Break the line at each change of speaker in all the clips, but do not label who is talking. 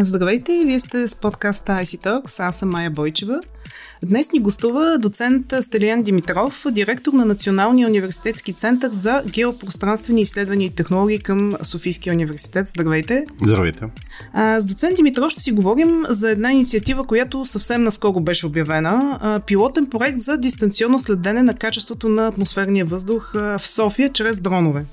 Здравейте, вие сте с подкаста IC Talks, аз съм Майя Бойчева. Днес ни гостува доцент Стелиян Димитров, директор на Националния университетски център за геопространствени изследвания и технологии към Софийския университет. Здравейте!
Здравейте!
А, с доцент Димитров ще си говорим за една инициатива, която съвсем наскоро беше обявена. А, пилотен проект за дистанционно следене на качеството на атмосферния въздух в София чрез дронове.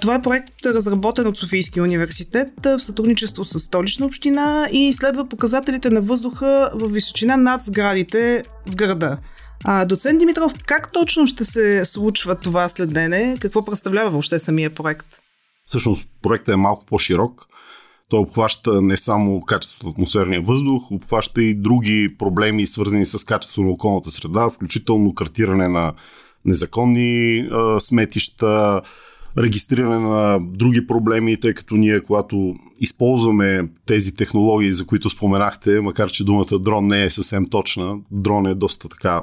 Това е проект разработен от Софийския университет в сътрудничество с столична община и изследва показателите на въздуха в височина над сградите в града. А, доцент Димитров, как точно ще се случва това следене? Какво представлява въобще самия проект?
Всъщност проектът е малко по-широк. Той обхваща не само качеството на атмосферния въздух, обхваща и други проблеми, свързани с качеството на околната среда, включително картиране на незаконни а, сметища, регистриране на други проблеми, тъй като ние, когато използваме тези технологии, за които споменахте, макар че думата дрон не е съвсем точна, дрон е доста така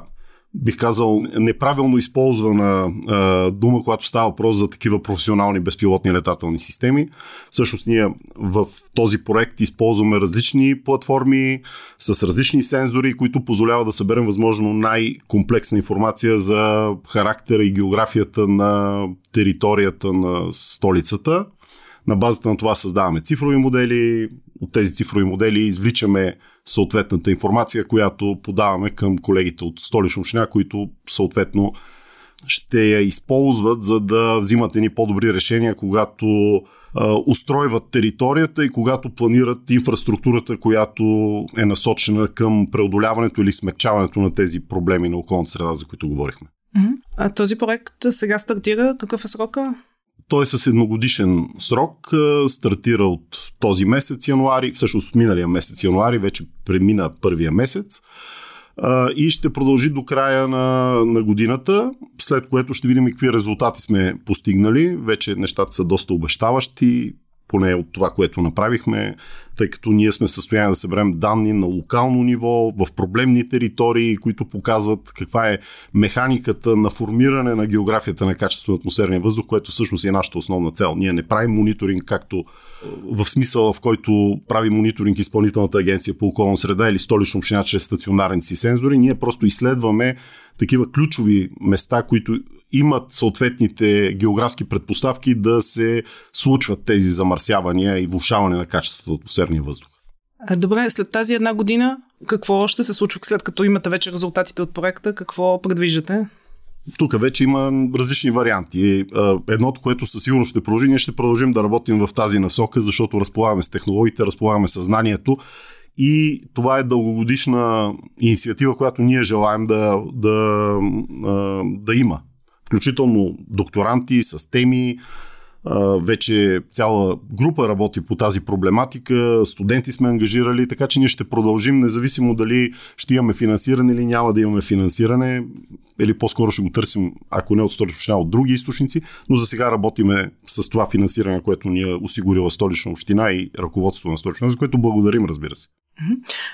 бих казал, неправилно използвана а, дума, когато става въпрос за такива професионални безпилотни летателни системи. Всъщност ние в този проект използваме различни платформи с различни сензори, които позволяват да съберем възможно най-комплексна информация за характера и географията на територията на столицата. На базата на това създаваме цифрови модели, от тези цифрови модели извличаме съответната информация, която подаваме към колегите от столична община, които съответно ще я използват, за да взимат едни по-добри решения, когато а, устройват територията и когато планират инфраструктурата, която е насочена към преодоляването или смягчаването на тези проблеми на околната среда, за които говорихме.
А този проект сега стартира. Какъв е срока?
Той е с едногодишен срок, стартира от този месец януари, всъщност миналия месец януари, вече премина първия месец и ще продължи до края на, на годината, след което ще видим и какви резултати сме постигнали. Вече нещата са доста обещаващи поне от това, което направихме, тъй като ние сме в състояние да съберем данни на локално ниво, в проблемни територии, които показват каква е механиката на формиране на географията на качеството на атмосферния въздух, което всъщност е нашата основна цел. Ние не правим мониторинг, както в смисъл, в който прави мониторинг изпълнителната агенция по околна среда или столична община чрез стационарен си сензори. Ние просто изследваме такива ключови места, които имат съответните географски предпоставки да се случват тези замърсявания и влушаване на качеството на атмосферния въздух.
Добре, след тази една година, какво ще се случва след като имате вече резултатите от проекта? Какво предвиждате?
Тук вече има различни варианти. Едното, което със сигурност ще продължи, ние ще продължим да работим в тази насока, защото разполагаме с технологиите, разполагаме съзнанието и това е дългогодишна инициатива, която ние желаем да, да, да има включително докторанти с теми. Вече цяла група работи по тази проблематика, студенти сме ангажирали, така че ние ще продължим, независимо дали ще имаме финансиране или няма да имаме финансиране, или по-скоро ще го търсим, ако не от столична от други източници, но за сега работиме с това финансиране, което ни е осигурила столична община и ръководството на столична, за което благодарим, разбира се.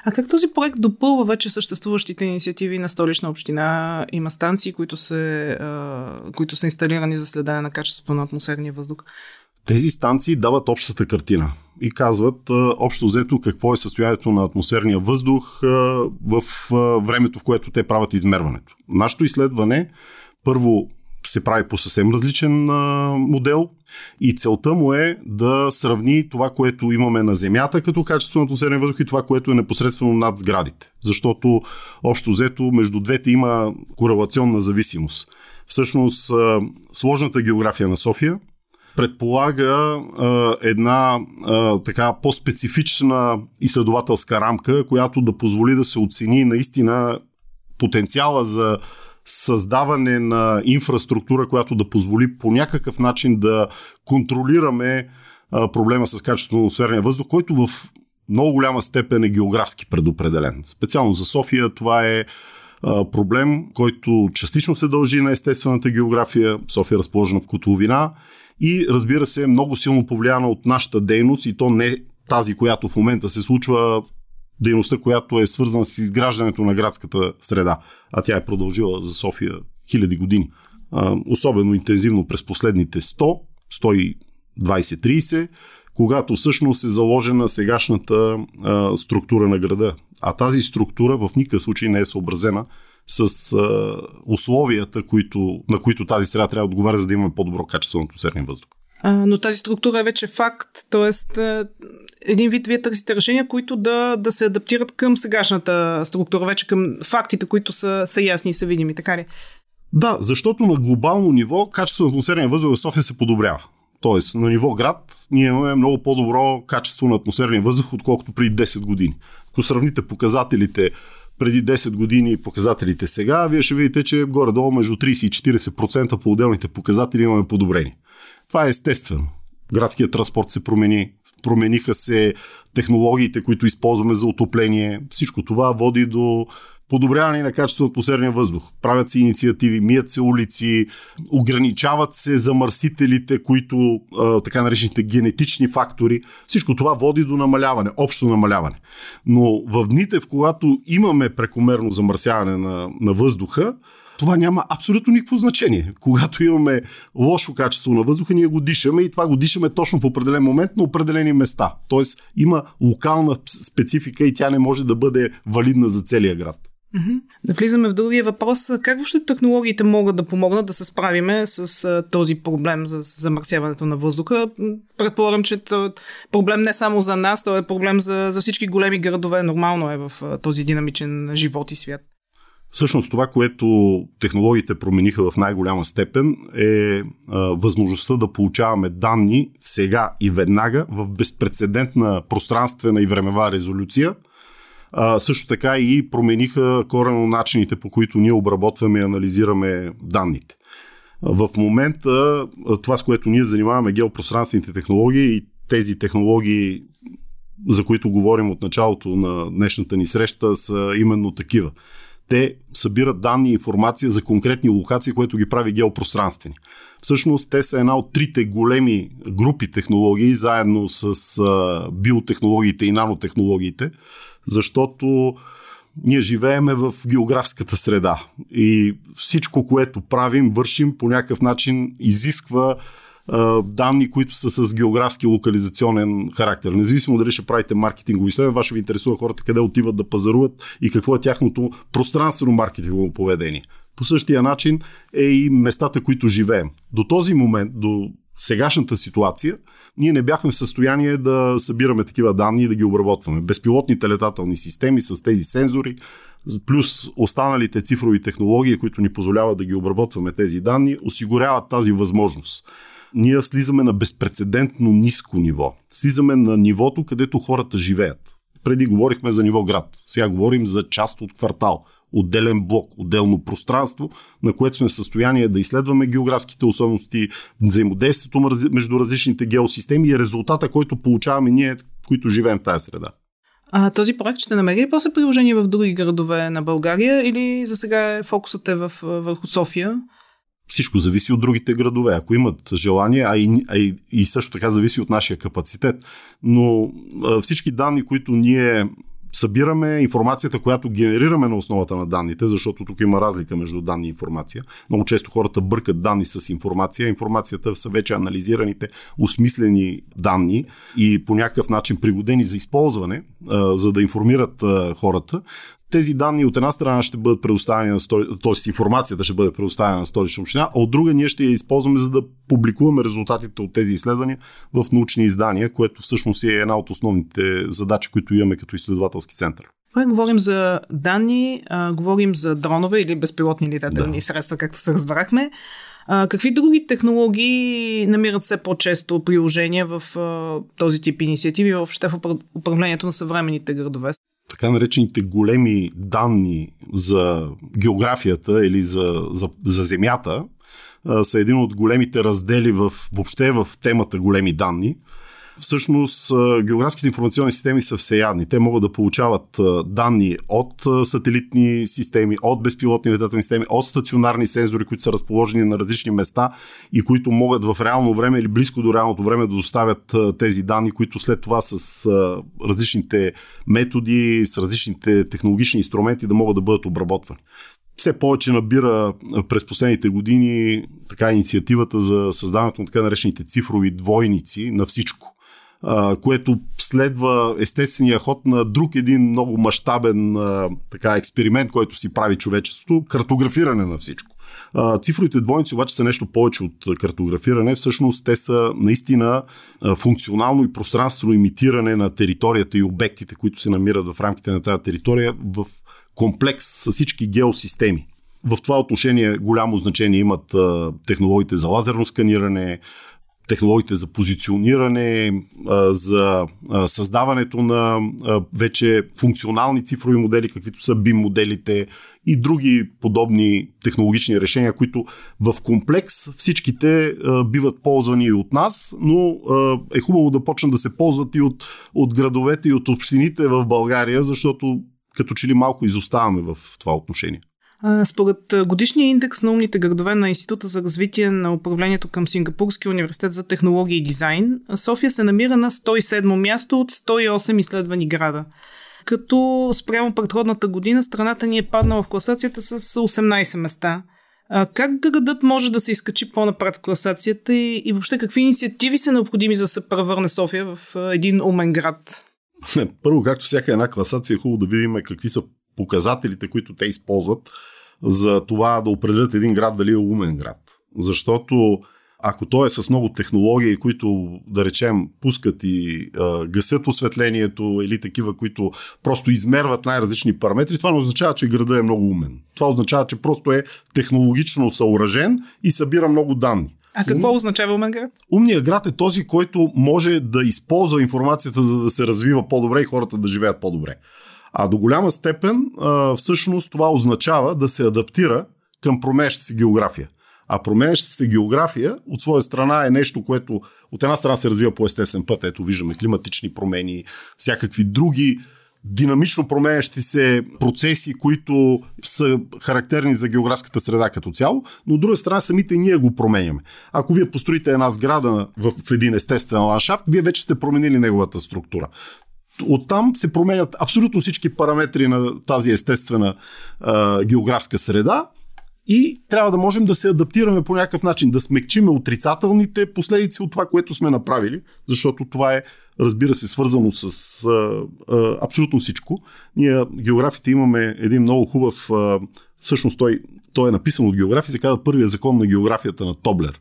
А как този проект допълва вече съществуващите инициативи на столична община? Има станции, които, се, които са инсталирани за следане на качеството на атмосферния въздух.
Тези станции дават общата картина и казват общо взето какво е състоянието на атмосферния въздух в времето, в което те правят измерването. Нашето изследване първо се прави по съвсем различен а, модел и целта му е да сравни това, което имаме на Земята като качество на атмосферен въздух и това, което е непосредствено над сградите. Защото общо взето между двете има корелационна зависимост. Всъщност а, сложната география на София предполага а, една а, така по-специфична изследователска рамка, която да позволи да се оцени наистина потенциала за създаване на инфраструктура, която да позволи по някакъв начин да контролираме а, проблема с качеството на атмосферния въздух, който в много голяма степен е географски предопределен. Специално за София това е а, проблем, който частично се дължи на естествената география. София е разположена в котловина и разбира се е много силно повлияна от нашата дейност и то не тази, която в момента се случва дейността, която е свързана с изграждането на градската среда, а тя е продължила за София хиляди години. Особено интензивно през последните 100, 120-30, когато всъщност е заложена сегашната структура на града. А тази структура в никакъв случай не е съобразена с а, условията, които, на които тази среда трябва да отговаря, за да имаме по-добро качество на атмосферния въздух.
А, но тази структура е вече факт, т.е. един вид вие търсите решения, които да, да се адаптират към сегашната структура, вече към фактите, които са, са ясни и са видими, така ли?
Да, защото на глобално ниво качеството на атмосферния въздух в София се подобрява. Тоест, на ниво град ние имаме много по-добро качество на атмосферния въздух, отколкото преди 10 години. Ако сравните показателите преди 10 години показателите сега, вие ще видите, че горе-долу между 30 и 40% по отделните показатели имаме подобрение. Това е естествено. Градският транспорт се промени, промениха се технологиите, които използваме за отопление. Всичко това води до подобряване на качеството на атмосферния въздух. Правят се инициативи, мият се улици, ограничават се замърсителите, които а, така наречените генетични фактори. Всичко това води до намаляване, общо намаляване. Но в дните, в когато имаме прекомерно замърсяване на, на въздуха, това няма абсолютно никакво значение. Когато имаме лошо качество на въздуха, ние го дишаме и това го дишаме точно в определен момент на определени места. Тоест има локална специфика и тя не може да бъде валидна за целия град.
Да влизаме в другия въпрос. Как въобще технологиите могат да помогнат да се справиме с този проблем за замърсяването на въздуха? Предполагам, че това проблем не само за нас, то е проблем за, за всички големи градове. Нормално е в този динамичен живот и свят.
Всъщност това, което технологиите промениха в най-голяма степен е а, възможността да получаваме данни сега и веднага в безпредседентна пространствена и времева резолюция. А, също така и промениха корено начините по които ние обработваме и анализираме данните. В момента това, с което ние занимаваме геопространствените технологии и тези технологии, за които говорим от началото на днешната ни среща, са именно такива те събират данни и информация за конкретни локации, което ги прави геопространствени. Всъщност те са една от трите големи групи технологии, заедно с биотехнологиите и нанотехнологиите, защото ние живееме в географската среда и всичко, което правим, вършим по някакъв начин изисква данни, които са с географски локализационен характер. Независимо дали ще правите маркетингови изследвания, ваше ви интересува хората къде отиват да пазаруват и какво е тяхното пространствено маркетингово поведение. По същия начин е и местата, които живеем. До този момент, до сегашната ситуация, ние не бяхме в състояние да събираме такива данни и да ги обработваме. Безпилотните летателни системи с тези сензори, плюс останалите цифрови технологии, които ни позволяват да ги обработваме тези данни, осигуряват тази възможност ние слизаме на безпредседентно ниско ниво. Слизаме на нивото, където хората живеят. Преди говорихме за ниво град. Сега говорим за част от квартал, отделен блок, отделно пространство, на което сме в състояние да изследваме географските особености, взаимодействието между различните геосистеми и резултата, който получаваме ние, които живеем в тази среда.
А този проект ще намери ли после приложение в други градове на България или за сега фокусът е в, върху София?
Всичко зависи от другите градове. Ако имат желание, а и, а и, и също така зависи от нашия капацитет. Но а, всички данни, които ние събираме информацията, която генерираме на основата на данните, защото тук има разлика между данни и информация. Много често хората бъркат данни с информация. Информацията са вече анализираните, осмислени данни и по някакъв начин пригодени за използване, за да информират хората тези данни от една страна ще бъдат предоставени на столична, т.е. информацията ще бъде предоставена на столична община, а от друга ние ще я използваме за да публикуваме резултатите от тези изследвания в научни издания, което всъщност е една от основните задачи, които имаме като изследователски център.
Добре, говорим за данни, а, говорим за дронове или безпилотни летателни да. средства, както се разбрахме. А, какви други технологии намират все по-често приложения в а, този тип инициативи, въобще в управлението на съвременните градове?
Така наречените големи данни за географията или за, за, за Земята са един от големите раздели в, въобще в темата големи данни всъщност географските информационни системи са всеядни. Те могат да получават данни от сателитни системи, от безпилотни летателни системи, от стационарни сензори, които са разположени на различни места и които могат в реално време или близко до реалното време да доставят тези данни, които след това с различните методи, с различните технологични инструменти да могат да бъдат обработвани все повече набира през последните години така инициативата за създаването на така наречените цифрови двойници на всичко което следва естествения ход на друг един много мащабен така, експеримент, който си прави човечеството картографиране на всичко. Цифровите двойници обаче са нещо повече от картографиране. Всъщност те са наистина функционално и пространствено имитиране на територията и обектите, които се намират в рамките на тази територия в комплекс с всички геосистеми. В това отношение голямо значение имат технологиите за лазерно сканиране, технологиите за позициониране, за създаването на вече функционални цифрови модели, каквито са BIM моделите и други подобни технологични решения, които в комплекс всичките биват ползвани и от нас, но е хубаво да почнат да се ползват и от, от градовете и от общините в България, защото като че ли малко изоставаме в това отношение.
Според годишния индекс на умните градове на Института за развитие на управлението към Сингапурския университет за технология и дизайн, София се намира на 107 място от 108 изследвани града. Като спрямо предходната година страната ни е паднала в класацията с 18 места. Как градът може да се изкачи по-напред в класацията и, и въобще какви инициативи са необходими за да се превърне София в един умен град?
Първо, както всяка една класация, е хубаво да видим какви са показателите, които те използват за това да определят един град дали е умен град. Защото ако той е с много технологии, които, да речем, пускат и а, гасят осветлението или такива, които просто измерват най-различни параметри, това не означава, че града е много умен. Това означава, че просто е технологично съоръжен и събира много данни.
А какво Ум... означава умен град?
Умният град е този, който може да използва информацията, за да се развива по-добре и хората да живеят по-добре. А до голяма степен, а, всъщност, това означава да се адаптира към променяща се география. А променящата се география от своя страна е нещо, което от една страна се развива по естествен път. Ето виждаме климатични промени, всякакви други динамично променящи се процеси, които са характерни за географската среда като цяло, но от друга страна самите ние го променяме. Ако вие построите една сграда в един естествен ландшафт, вие вече сте променили неговата структура. Оттам се променят абсолютно всички параметри на тази естествена а, географска среда и трябва да можем да се адаптираме по някакъв начин, да смекчиме отрицателните последици от това, което сме направили, защото това е, разбира се, свързано с а, а, абсолютно всичко. Ние, географите, имаме един много хубав, а, всъщност той, той е написан от география, се казва първия закон на географията на Тоблер.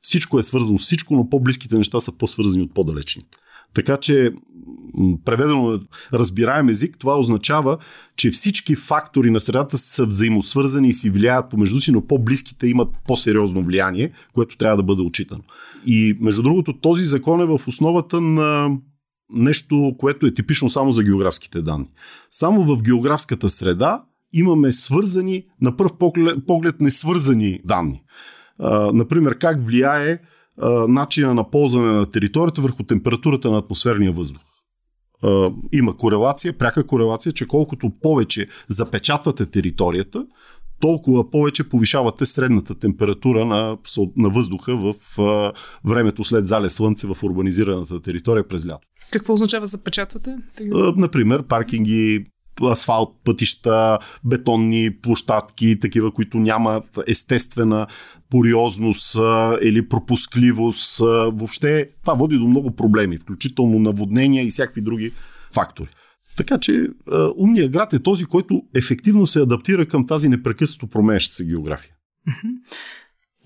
Всичко е свързано с всичко, но по-близките неща са по-свързани от по-далечните. Така че, преведено разбираем език, това означава, че всички фактори на средата са взаимосвързани и си влияят помежду си, но по-близките имат по-сериозно влияние, което трябва да бъде отчитано. И между другото, този закон е в основата на нещо, което е типично само за географските данни. Само в географската среда имаме свързани, на пръв поглед, поглед несвързани данни. А, например, как влияе начина на ползване на територията върху температурата на атмосферния въздух. Има корелация, пряка корелация, че колкото повече запечатвате територията, толкова повече повишавате средната температура на, на въздуха в а, времето след зале слънце в урбанизираната територия през лято.
Какво означава запечатвате?
Например, паркинги, асфалт, пътища, бетонни площадки, такива, които нямат естествена пориозност или пропускливост. Въобще това води до много проблеми, включително наводнения и всякакви други фактори. Така че умният град е този, който ефективно се адаптира към тази непрекъснато променяща се география.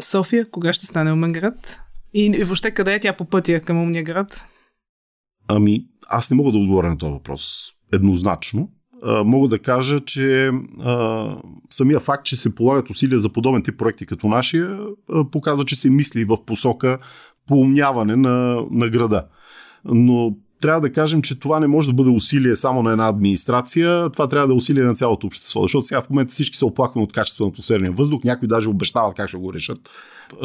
София, кога ще стане умен град? И въобще къде е тя по пътя към умния град?
Ами, аз не мога да отговоря на този въпрос еднозначно мога да кажа, че а, самия факт, че се полагат усилия за подобен тип проекти като нашия, а, показва, че се мисли в посока поумняване на, на града. Но трябва да кажем, че това не може да бъде усилие само на една администрация, това трябва да е усилие на цялото общество, защото сега в момента всички са оплаквани от качеството на атмосферния въздух, някои даже обещават как ще го решат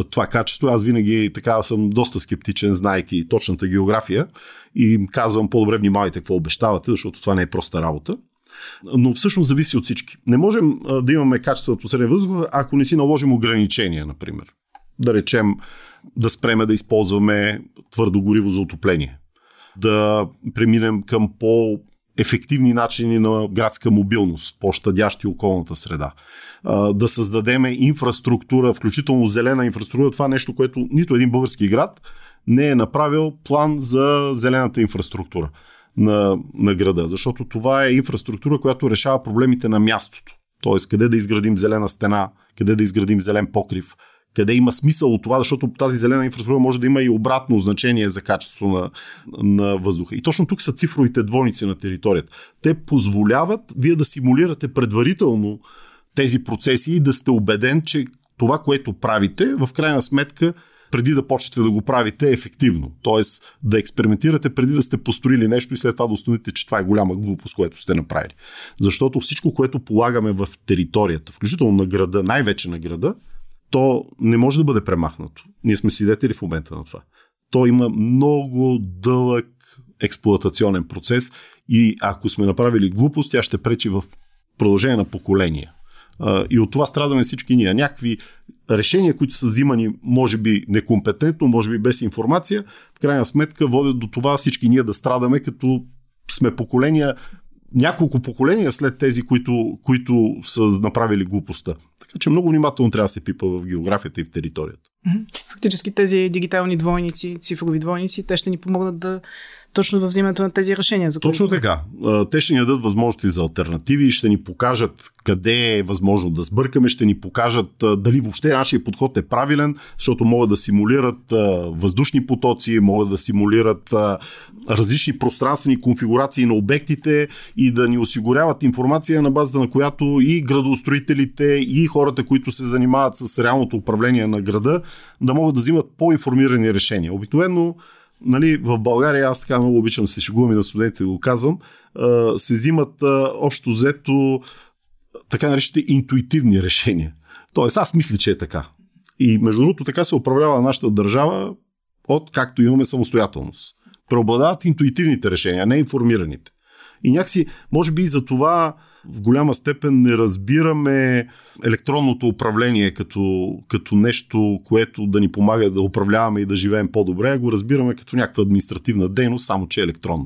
това качество. Аз винаги така съм доста скептичен, знайки точната география и казвам по-добре внимавайте какво обещавате, защото това не е проста работа но всъщност зависи от всички. Не можем да имаме качество на атмосферен въздух, ако не си наложим ограничения, например. Да речем, да спреме да използваме твърдо гориво за отопление. Да преминем към по ефективни начини на градска мобилност, по-щадящи околната среда. Да създадем инфраструктура, включително зелена инфраструктура. Това е нещо, което нито един български град не е направил план за зелената инфраструктура на, на града, защото това е инфраструктура, която решава проблемите на мястото. Тоест, къде да изградим зелена стена, къде да изградим зелен покрив, къде има смисъл от това, защото тази зелена инфраструктура може да има и обратно значение за качество на, на въздуха. И точно тук са цифровите двойници на територията. Те позволяват вие да симулирате предварително тези процеси и да сте убеден, че това, което правите, в крайна сметка преди да почнете да го правите ефективно. Тоест да експериментирате преди да сте построили нещо и след това да установите, че това е голяма глупост, което сте направили. Защото всичко, което полагаме в територията, включително на града, най-вече на града, то не може да бъде премахнато. Ние сме свидетели в момента на това. То има много дълъг експлуатационен процес и ако сме направили глупост, тя ще пречи в продължение на поколения. И от това страдаме всички ние. Някакви решения, които са взимани, може би некомпетентно, може би без информация, в крайна сметка водят до това всички ние да страдаме, като сме поколения, няколко поколения след тези, които, които са направили глупостта. Така че много внимателно трябва да се пипа в географията и в територията.
Фактически тези дигитални двойници, цифрови двойници, те ще ни помогнат да точно във взимането на тези решения.
За точно така. Те ще ни дадат възможности за альтернативи, ще ни покажат къде е възможно да сбъркаме, ще ни покажат дали въобще нашия подход е правилен, защото могат да симулират въздушни потоци, могат да симулират различни пространствени конфигурации на обектите и да ни осигуряват информация на базата на която и градоустроителите, и хората, които се занимават с реалното управление на града, да могат да взимат по-информирани решения. Обикновено нали, в България, аз така много обичам да се шегувам и на студентите го казвам, се взимат общо взето така наречените интуитивни решения. Тоест, аз мисля, че е така. И между другото, така се управлява нашата държава от както имаме самостоятелност. Преобладават интуитивните решения, а не информираните. И някакси, може би и за това в голяма степен не разбираме електронното управление като, като нещо, което да ни помага да управляваме и да живеем по-добре, а го разбираме като някаква административна дейност, само че е електронна.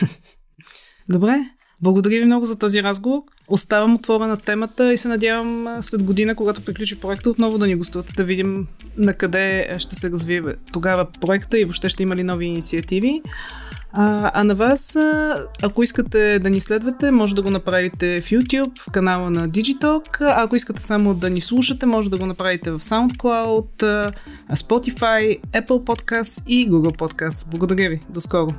Добре, благодаря ви много за този разговор. Оставам отворена темата и се надявам след година, когато приключи проекта, отново да ни гостувате, да видим на къде ще се развие тогава проекта и въобще ще има ли нови инициативи. А, а на вас, ако искате да ни следвате, може да го направите в YouTube, в канала на Digitalk. А ако искате само да ни слушате, може да го направите в SoundCloud, Spotify, Apple Podcasts и Google Podcasts. Благодаря ви. До скоро!